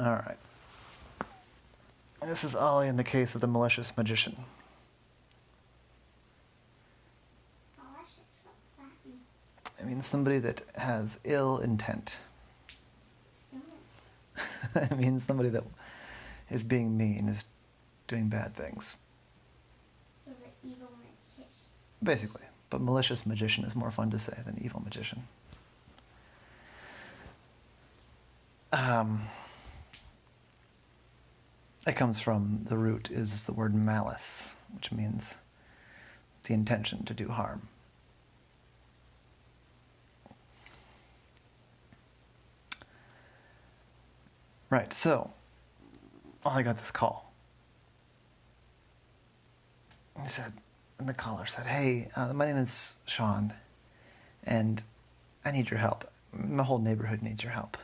All right. This is Ollie in the case of the malicious magician. I mean? Somebody that has ill intent. It means somebody that is being mean, is doing bad things, So the evil magician. basically. But malicious magician is more fun to say than evil magician. Um, it comes from the root is the word malice, which means the intention to do harm. Right, so I got this call. He said, and the caller said, Hey, uh, my name is Sean, and I need your help. My whole neighborhood needs your help.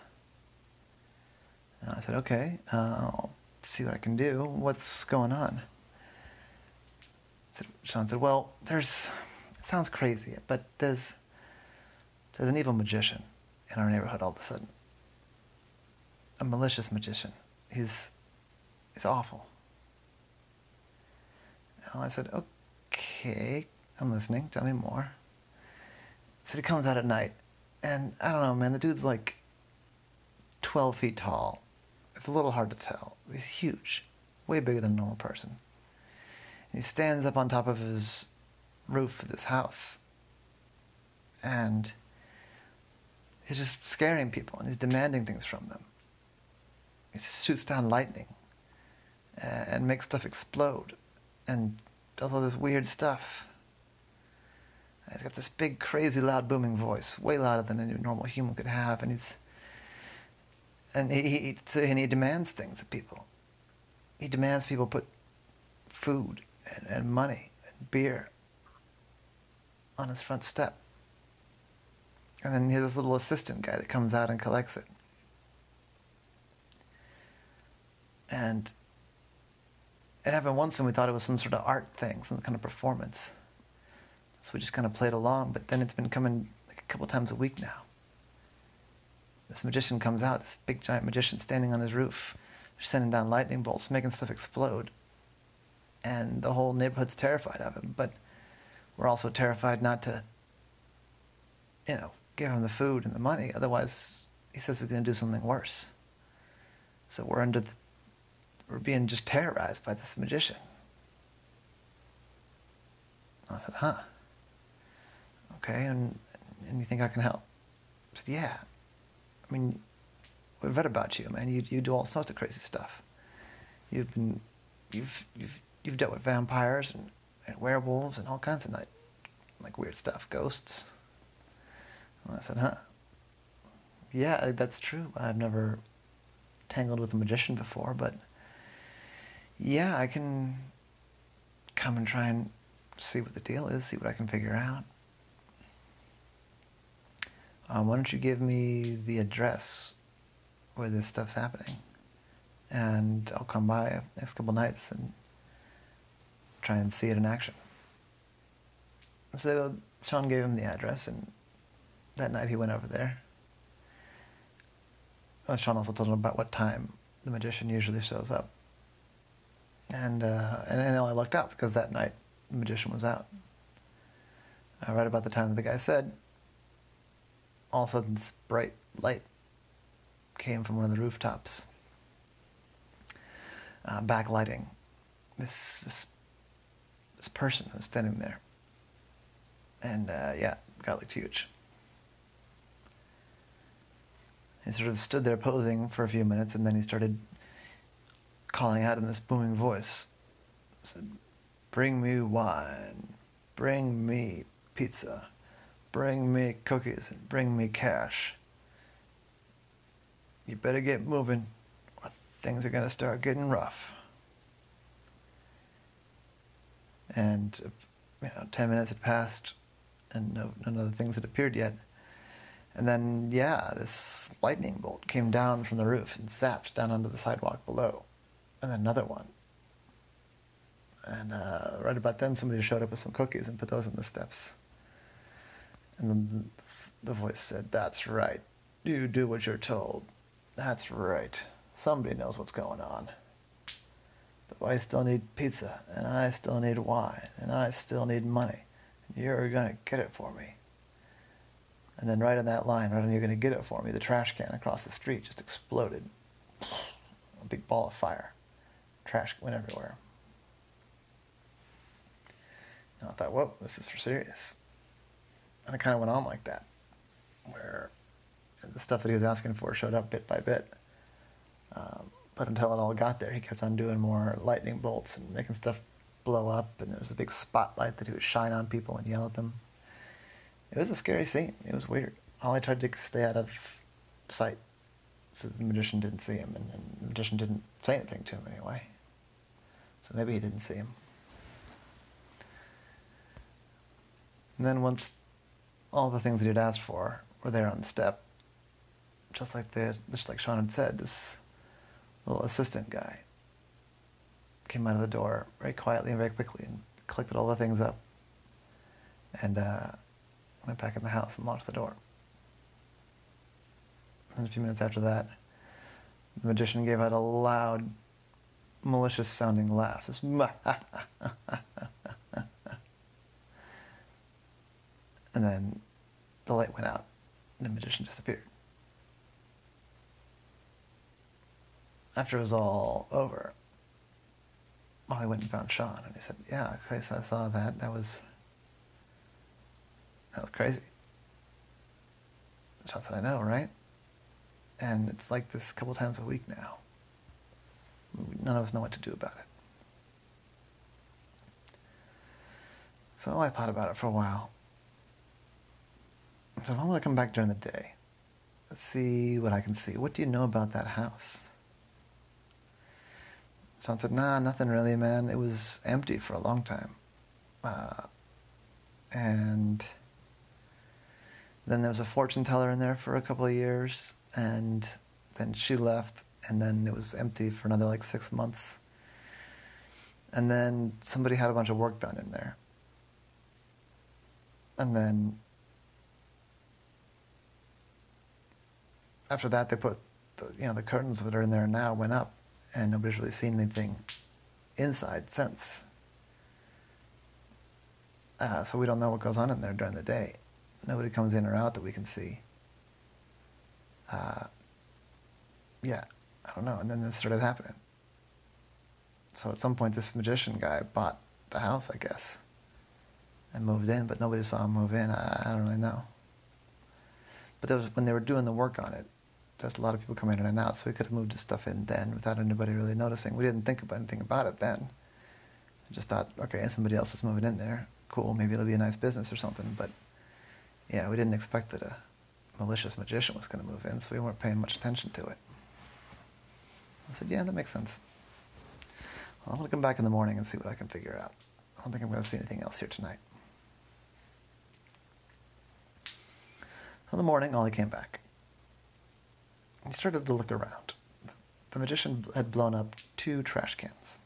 And I said, Okay, uh, I'll see what I can do. What's going on? Sean said, Well, there's, it sounds crazy, but there's, there's an evil magician in our neighborhood all of a sudden. A malicious magician. He's, he's awful. And I said, okay, I'm listening. Tell me more. Said he comes out at night, and I don't know, man. The dude's like 12 feet tall. It's a little hard to tell. He's huge, way bigger than a normal person. And he stands up on top of his roof of this house, and he's just scaring people, and he's demanding things from them. He shoots down lightning and makes stuff explode and does all this weird stuff. And he's got this big, crazy, loud, booming voice, way louder than any normal human could have, and he's and he, and he demands things of people. He demands people put food and, and money and beer on his front step. And then he has this little assistant guy that comes out and collects it. And it happened once and we thought it was some sort of art thing, some kind of performance. So we just kind of played along, but then it's been coming like a couple times a week now. This magician comes out, this big giant magician standing on his roof, sending down lightning bolts, making stuff explode. And the whole neighborhood's terrified of him, but we're also terrified not to, you know, give him the food and the money. Otherwise, he says he's going to do something worse. So we're under the we're being just terrorized by this magician. I said, huh. Okay, and, and you think I can help? I said, yeah. I mean, we've read about you, man. You, you do all sorts of crazy stuff. You've been, you've, you've, you've dealt with vampires and, and werewolves and all kinds of night, like weird stuff, ghosts. And I said, huh. Yeah, that's true. I've never tangled with a magician before, but yeah, I can come and try and see what the deal is, see what I can figure out. Um, why don't you give me the address where this stuff's happening? And I'll come by next couple nights and try and see it in action. So Sean gave him the address, and that night he went over there. Uh, Sean also told him about what time the magician usually shows up. And, uh, and, and I lucked out because that night the magician was out. Uh, right about the time that the guy said, all of a sudden this bright light came from one of the rooftops, uh, backlighting this, this, this person who was standing there. And uh, yeah, guy looked huge. He sort of stood there posing for a few minutes and then he started calling out in this booming voice. Said, Bring me wine, bring me pizza, bring me cookies, and bring me cash. You better get moving or things are going to start getting rough. And, you know, 10 minutes had passed and no, none of the things had appeared yet. And then, yeah, this lightning bolt came down from the roof and zapped down onto the sidewalk below. And then another one. And uh, right about then, somebody showed up with some cookies and put those in the steps. And then the voice said, That's right. You do what you're told. That's right. Somebody knows what's going on. But I still need pizza, and I still need wine, and I still need money. And you're going to get it for me. And then right on that line, right on you're going to get it for me, the trash can across the street just exploded. A big ball of fire. Trash went everywhere. And I thought, whoa, this is for serious. And it kind of went on like that, where the stuff that he was asking for showed up bit by bit. Um, but until it all got there, he kept on doing more lightning bolts and making stuff blow up. And there was a big spotlight that he would shine on people and yell at them. It was a scary scene. It was weird. Ollie tried to stay out of sight so the magician didn't see him, and, and the magician didn't say anything to him anyway. So maybe he didn't see him. And then once all the things that he'd asked for were there on the step, just like the just like Sean had said, this little assistant guy came out of the door very quietly and very quickly and collected all the things up and uh, went back in the house and locked the door. And a few minutes after that, the magician gave out a loud, malicious sounding laugh. This and then the light went out and the magician disappeared. After it was all over, Ollie went and found Sean and he said, Yeah, I saw that. That was that was crazy. Sean said, I know, right? And it's like this a couple times a week now. None of us know what to do about it. So I thought about it for a while. Well, I'm to come back during the day. Let's see what I can see. What do you know about that house? Sean said, nah, nothing really, man. It was empty for a long time. Uh, and then there was a fortune teller in there for a couple of years, and then she left, and then it was empty for another like six months. And then somebody had a bunch of work done in there. And then after that, they put the, you know the curtains that are in there now went up, and nobody's really seen anything inside since. Uh, so we don't know what goes on in there during the day. Nobody comes in or out that we can see. Uh, yeah, I don't know. And then this started happening. So at some point, this magician guy bought the house, I guess, and moved in, but nobody saw him move in. I, I don't really know. But was, when they were doing the work on it, there's a lot of people coming in and out, so we could have moved his stuff in then without anybody really noticing. We didn't think about anything about it then. I just thought, okay, somebody else is moving in there. Cool, maybe it'll be a nice business or something. But yeah, we didn't expect that a malicious magician was going to move in, so we weren't paying much attention to it. I said, yeah, that makes sense. Well, I'm going to come back in the morning and see what I can figure out. I don't think I'm going to see anything else here tonight. So in the morning, Ollie came back. He started to look around. The magician had blown up two trash cans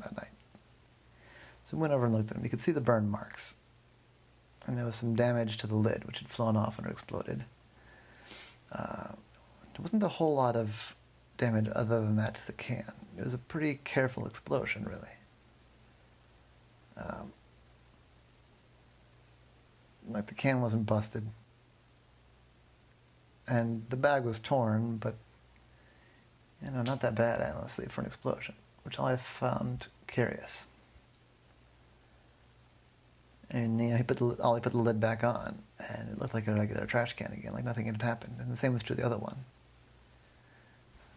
that night. So we went over and looked at them. You could see the burn marks. And there was some damage to the lid, which had flown off when it exploded. Uh, there wasn't a whole lot of damage other than that to the can. It was a pretty careful explosion, really. Um, like the can wasn't busted, and the bag was torn, but you know, not that bad, honestly, for an explosion, which I found curious. And he put the Ollie put the lid back on, and it looked like a regular trash can again, like nothing had happened. And the same was true of the other one.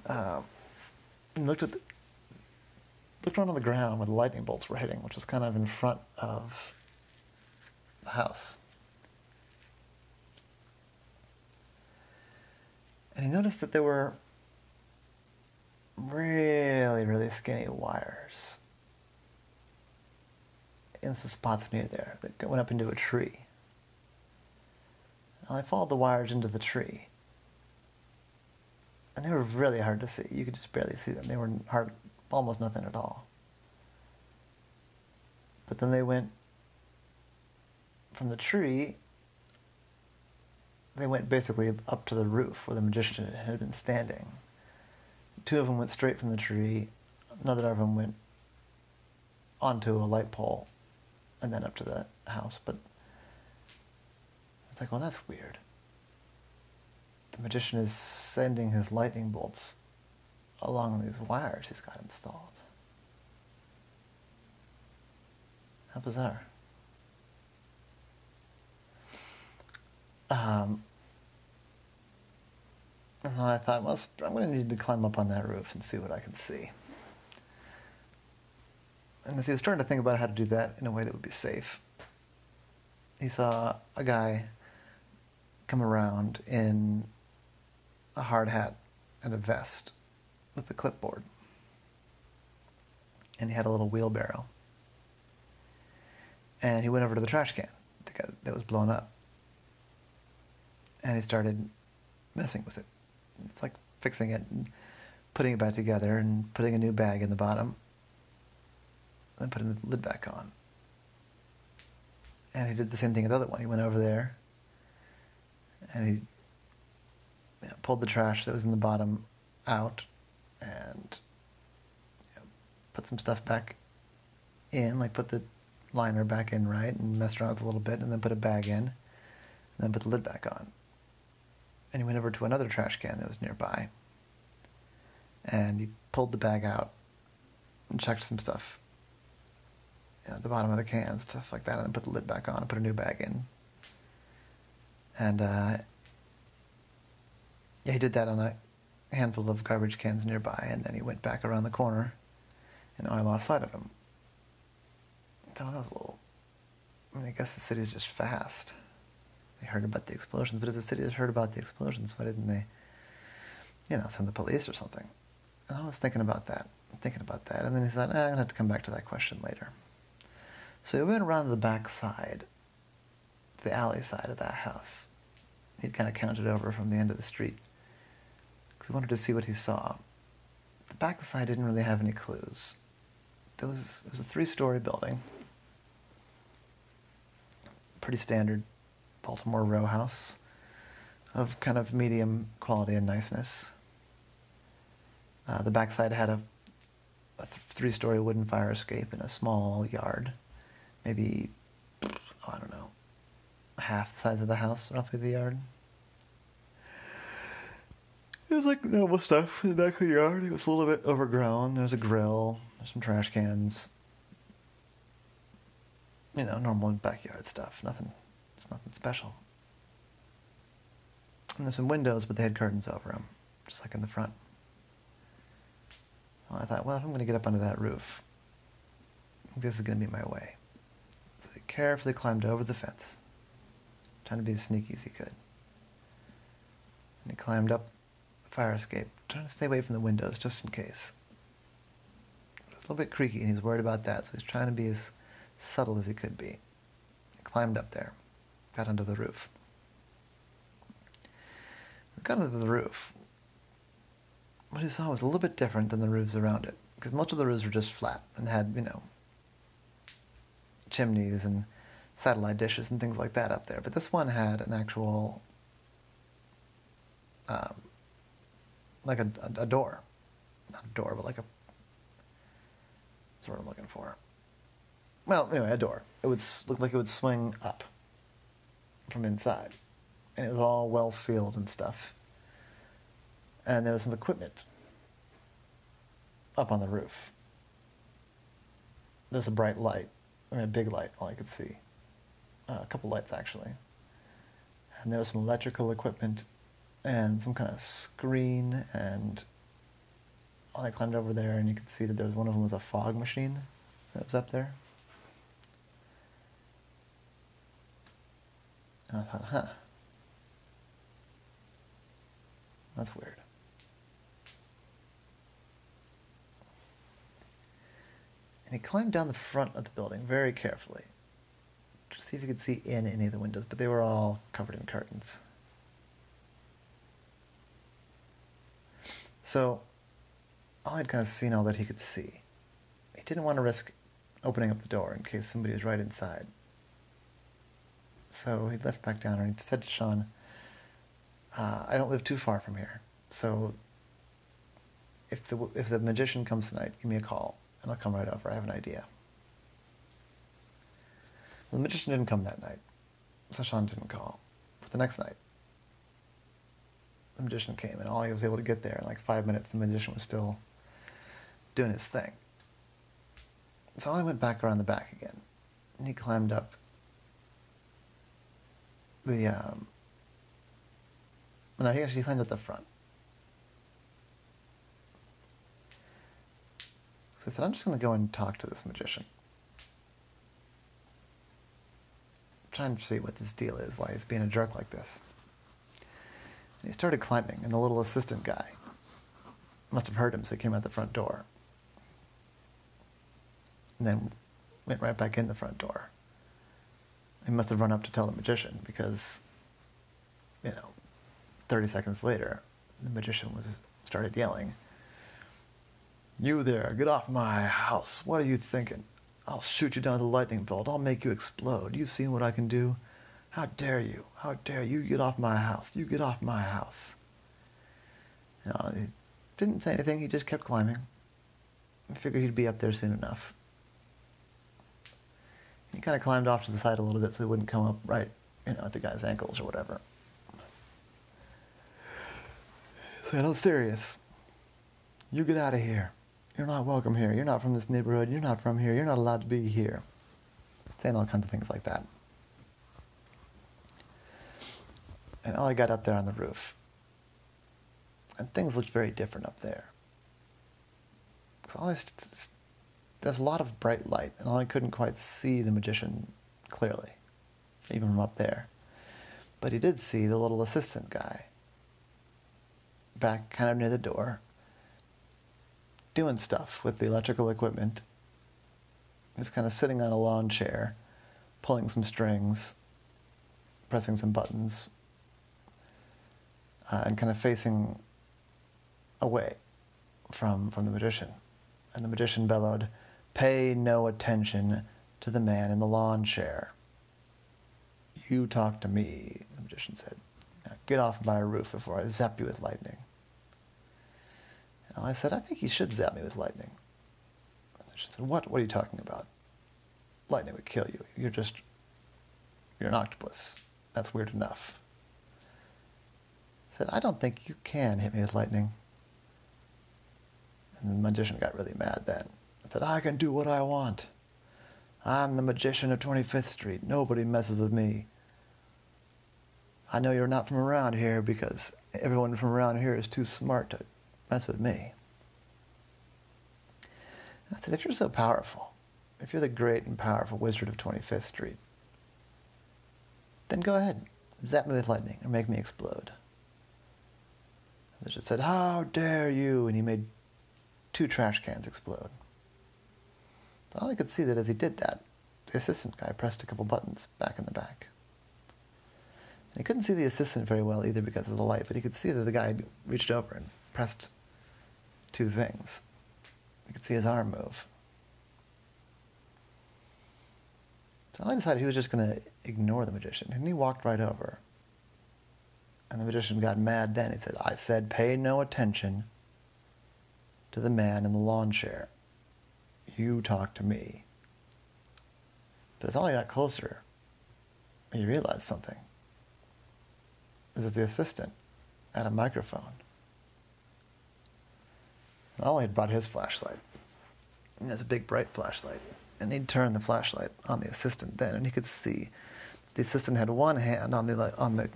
Um, looked at the, looked around on the ground where the lightning bolts were hitting, which was kind of in front of the house. And I noticed that there were really, really skinny wires in some spots near there that went up into a tree. And I followed the wires into the tree. And they were really hard to see. You could just barely see them. They were hard, almost nothing at all. But then they went from the tree they went basically up to the roof where the magician had been standing. two of them went straight from the tree. Another of them went onto a light pole and then up to the house. But it's like, well, that's weird. The magician is sending his lightning bolts along these wires he's got installed. How bizarre. Um, Uh-huh, I thought, well, I'm going to need to climb up on that roof and see what I can see. And as he was starting to think about how to do that in a way that would be safe, he saw a guy come around in a hard hat and a vest with a clipboard. And he had a little wheelbarrow. And he went over to the trash can that was blown up. And he started messing with it. It's like fixing it and putting it back together and putting a new bag in the bottom. And then putting the lid back on. And he did the same thing with the other one. He went over there and he you know, pulled the trash that was in the bottom out and you know, put some stuff back in, like put the liner back in right and messed around with a little bit and then put a bag in and then put the lid back on. And he went over to another trash can that was nearby and he pulled the bag out and checked some stuff you know, at the bottom of the can, stuff like that, and then put the lid back on and put a new bag in. And uh, yeah, he did that on a handful of garbage cans nearby, and then he went back around the corner, and I lost sight of him. So that was a little. I mean, I guess the city's just fast. They heard about the explosions, but if the city has heard about the explosions, why didn't they, you know, send the police or something? And I was thinking about that, thinking about that, and then he thought, eh, I'm gonna have to come back to that question later. So he went around the back side, the alley side of that house. He'd kind of counted over from the end of the street because he wanted to see what he saw. The back side didn't really have any clues. There was, it was a three-story building, pretty standard Baltimore row house of kind of medium quality and niceness. Uh, the backside had a, a th- three-story wooden fire escape in a small yard, maybe oh, I don't know, half the size of the house, roughly the yard. It was like normal stuff in the back of the yard. It was a little bit overgrown. There was a grill. There's some trash cans. You know, normal backyard stuff. Nothing. It's nothing special. And there's some windows, but they had curtains over them, just like in the front. Well, I thought, well, if I'm going to get up onto that roof, this is going to be my way. So he carefully climbed over the fence, trying to be as sneaky as he could. And he climbed up the fire escape, trying to stay away from the windows just in case. It was a little bit creaky, and he's worried about that, so he's trying to be as subtle as he could be. He climbed up there, got under the roof. We got under the roof. What he saw was a little bit different than the roofs around it, because most of the roofs were just flat and had, you know, chimneys and satellite dishes and things like that up there. But this one had an actual, um, like a, a, a door, not a door, but like a. That's what I'm looking for. Well, anyway, a door. It would look like it would swing up from inside, and it was all well sealed and stuff. And there was some equipment up on the roof. There's a bright light, I mean, a big light, all I could see. Uh, a couple lights, actually. And there was some electrical equipment and some kind of screen. And I climbed over there, and you could see that there was one of them was a fog machine that was up there. And I thought, huh, that's weird. And he climbed down the front of the building very carefully to see if he could see in any of the windows, but they were all covered in curtains. So, Ollie had kind of seen all that he could see. He didn't want to risk opening up the door in case somebody was right inside. So he left back down and he said to Sean, uh, I don't live too far from here. So if the if the magician comes tonight, give me a call, and I'll come right over. I have an idea. The magician didn't come that night, so Sean didn't call. But the next night, the magician came, and Ollie was able to get there in like five minutes, the magician was still doing his thing. So I went back around the back again, and he climbed up the. Um, no, he actually climbed up the front. So I said, I'm just going to go and talk to this magician. trying to see what this deal is, why he's being a jerk like this. And he started climbing, and the little assistant guy must have heard him, so he came out the front door. And then went right back in the front door. He must have run up to tell the magician because, you know, 30 seconds later, the magician was started yelling, You there, get off my house. What are you thinking? I'll shoot you down with a lightning bolt. I'll make you explode. You seen what I can do? How dare you? How dare you get off my house? You get off my house. You know, he didn't say anything. He just kept climbing. I figured he'd be up there soon enough. He kind of climbed off to the side a little bit so he wouldn't come up right, you know, at the guy's ankles or whatever. He said, "I'm serious. You get out of here." You're not welcome here. You're not from this neighborhood. You're not from here. You're not allowed to be here. Saying all kinds of things like that. And Ollie got up there on the roof. And things looked very different up there. Ollie, there's a lot of bright light, and I couldn't quite see the magician clearly, even from up there. But he did see the little assistant guy back kind of near the door doing stuff with the electrical equipment. He's kind of sitting on a lawn chair, pulling some strings, pressing some buttons, uh, and kind of facing away from, from the magician. And the magician bellowed, Pay no attention to the man in the lawn chair. You talk to me, the magician said. Now get off my roof before I zap you with lightning. And I said, I think you should zap me with lightning. The magician said, what? What are you talking about? Lightning would kill you. You're just, you're an octopus. That's weird enough. I said, I don't think you can hit me with lightning. And the magician got really mad then. Said, I can do what I want. I'm the magician of 25th Street. Nobody messes with me. I know you're not from around here because everyone from around here is too smart to mess with me. I said, if you're so powerful, if you're the great and powerful wizard of 25th Street, then go ahead, zap me with lightning or make me explode. The wizard said, how dare you? And he made two trash cans explode. But I could see that as he did that, the assistant guy pressed a couple buttons back in the back. And he couldn't see the assistant very well either because of the light, but he could see that the guy had reached over and pressed two things. You could see his arm move. So I decided he was just going to ignore the magician, and he walked right over. And the magician got mad then. He said, I said, pay no attention to the man in the lawn chair. You talk to me. But as Ollie got closer, he realized something. Is that the assistant had a microphone. Ollie had brought his flashlight. He has a big bright flashlight. And he'd turn the flashlight on the assistant then, and he could see the assistant had one hand on the on the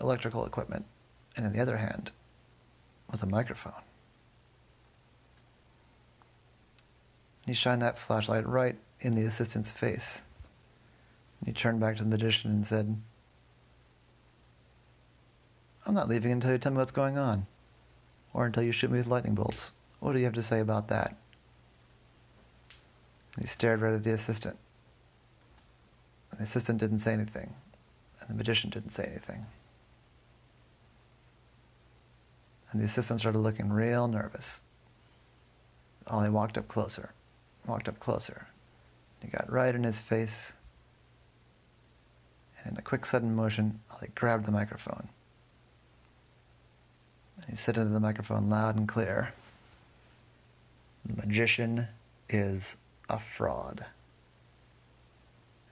electrical equipment, and in the other hand was a microphone. He shined that flashlight right in the assistant's face. And he turned back to the magician and said, I'm not leaving until you tell me what's going on or until you shoot me with lightning bolts. What do you have to say about that? And he stared right at the assistant. And the assistant didn't say anything, and the magician didn't say anything. And the assistant started looking real nervous. Ollie walked up closer, walked up closer. He got right in his face, and in a quick, sudden motion, Ollie grabbed the microphone He said into the microphone loud and clear The magician is a fraud.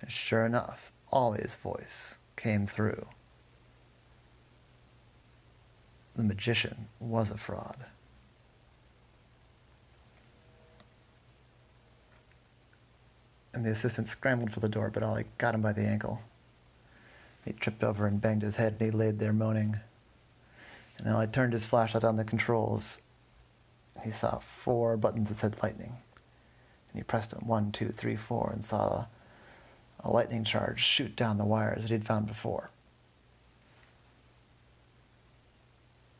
And sure enough, Ollie's voice came through. The magician was a fraud. And the assistant scrambled for the door, but Ollie got him by the ankle. He tripped over and banged his head, and he laid there moaning. And Ollie turned his flashlight on the controls. He saw four buttons that said lightning. And he pressed them one, two, three, four, and saw a, a lightning charge shoot down the wires that he'd found before.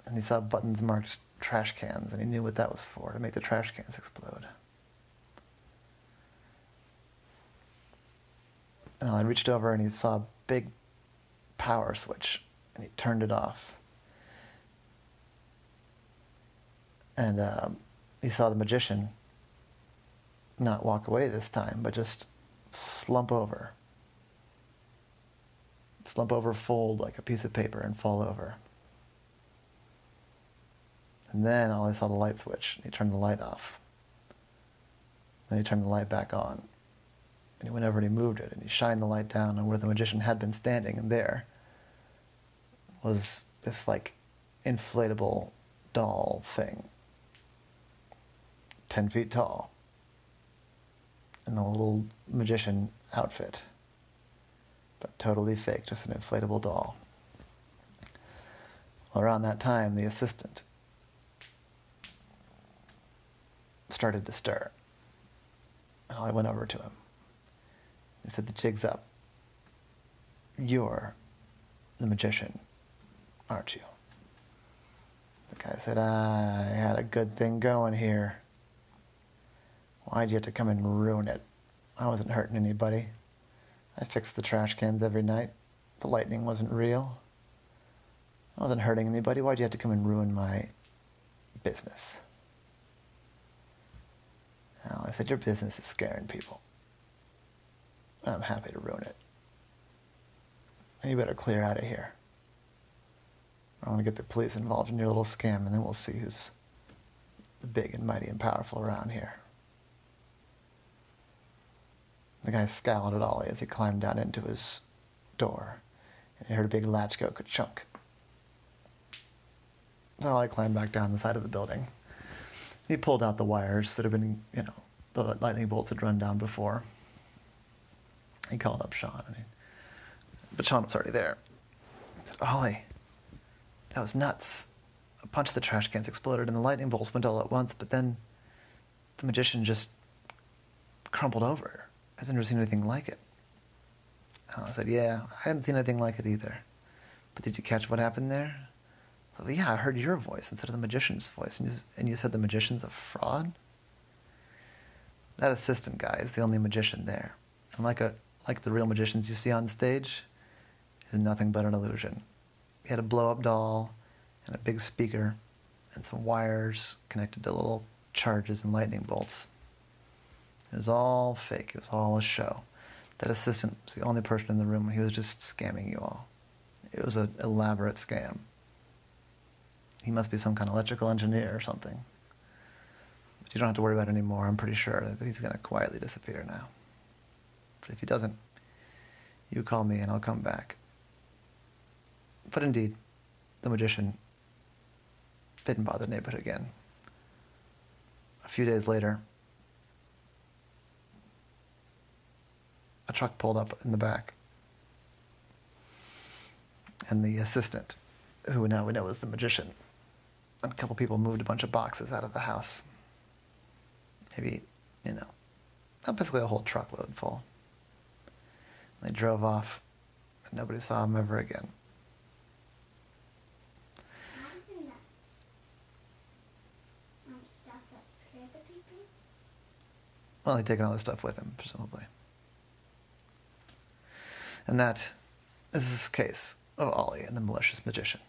And he saw buttons marked trash cans, and he knew what that was for to make the trash cans explode. And I reached over and he saw a big power switch, and he turned it off. And um, he saw the magician not walk away this time, but just slump over. Slump over, fold like a piece of paper, and fall over. And then Ollie saw the light switch. He turned the light off. Then he turned the light back on. And he went over and he moved it, and he shined the light down on where the magician had been standing, and there was this like inflatable doll thing, ten feet tall, in a little magician outfit, but totally fake, just an inflatable doll. Well, around that time, the assistant started to stir. And I went over to him. He said, The jig's up. You're the magician, aren't you? The guy said, I had a good thing going here. Why'd you have to come and ruin it? I wasn't hurting anybody. I fixed the trash cans every night. The lightning wasn't real. I wasn't hurting anybody. Why'd you have to come and ruin my business? Well, I said, Your business is scaring people. I'm happy to ruin it. You better clear out of here. I want to get the police involved in your little scam, and then we'll see who's the big and mighty and powerful around here. The guy scowled at Ollie as he climbed down into his door, and he heard a big latch go ka-chunk. Ollie climbed back down the side of the building. He pulled out the wires that had been, you know, the lightning bolts had run down before. He called up Sean, he, but Sean was already there. He said, Ollie, that was nuts. A bunch of the trash cans exploded, and the lightning bolts went all at once, but then the magician just crumpled over. I've never seen anything like it. And I said, Yeah, I hadn't seen anything like it either. But did you catch what happened there? So, yeah, I heard your voice instead of the magician's voice. And you, and you said the magician's a fraud? That assistant guy is the only magician there. And like, a, like the real magicians you see on stage, is nothing but an illusion. He had a blow up doll and a big speaker and some wires connected to little charges and lightning bolts. It was all fake, it was all a show. That assistant was the only person in the room, he was just scamming you all. It was an elaborate scam. He must be some kind of electrical engineer or something. But you don't have to worry about it anymore. I'm pretty sure that he's going to quietly disappear now. But if he doesn't, you call me and I'll come back. But indeed, the magician didn't bother the neighborhood again. A few days later, a truck pulled up in the back. And the assistant, who now we know is the magician, and a couple people moved a bunch of boxes out of the house. Maybe, you know, basically a whole truckload full. They drove off, and nobody saw him ever again. Well, he'd taken all this stuff with him, presumably. And that is this case of Ollie and the malicious magician.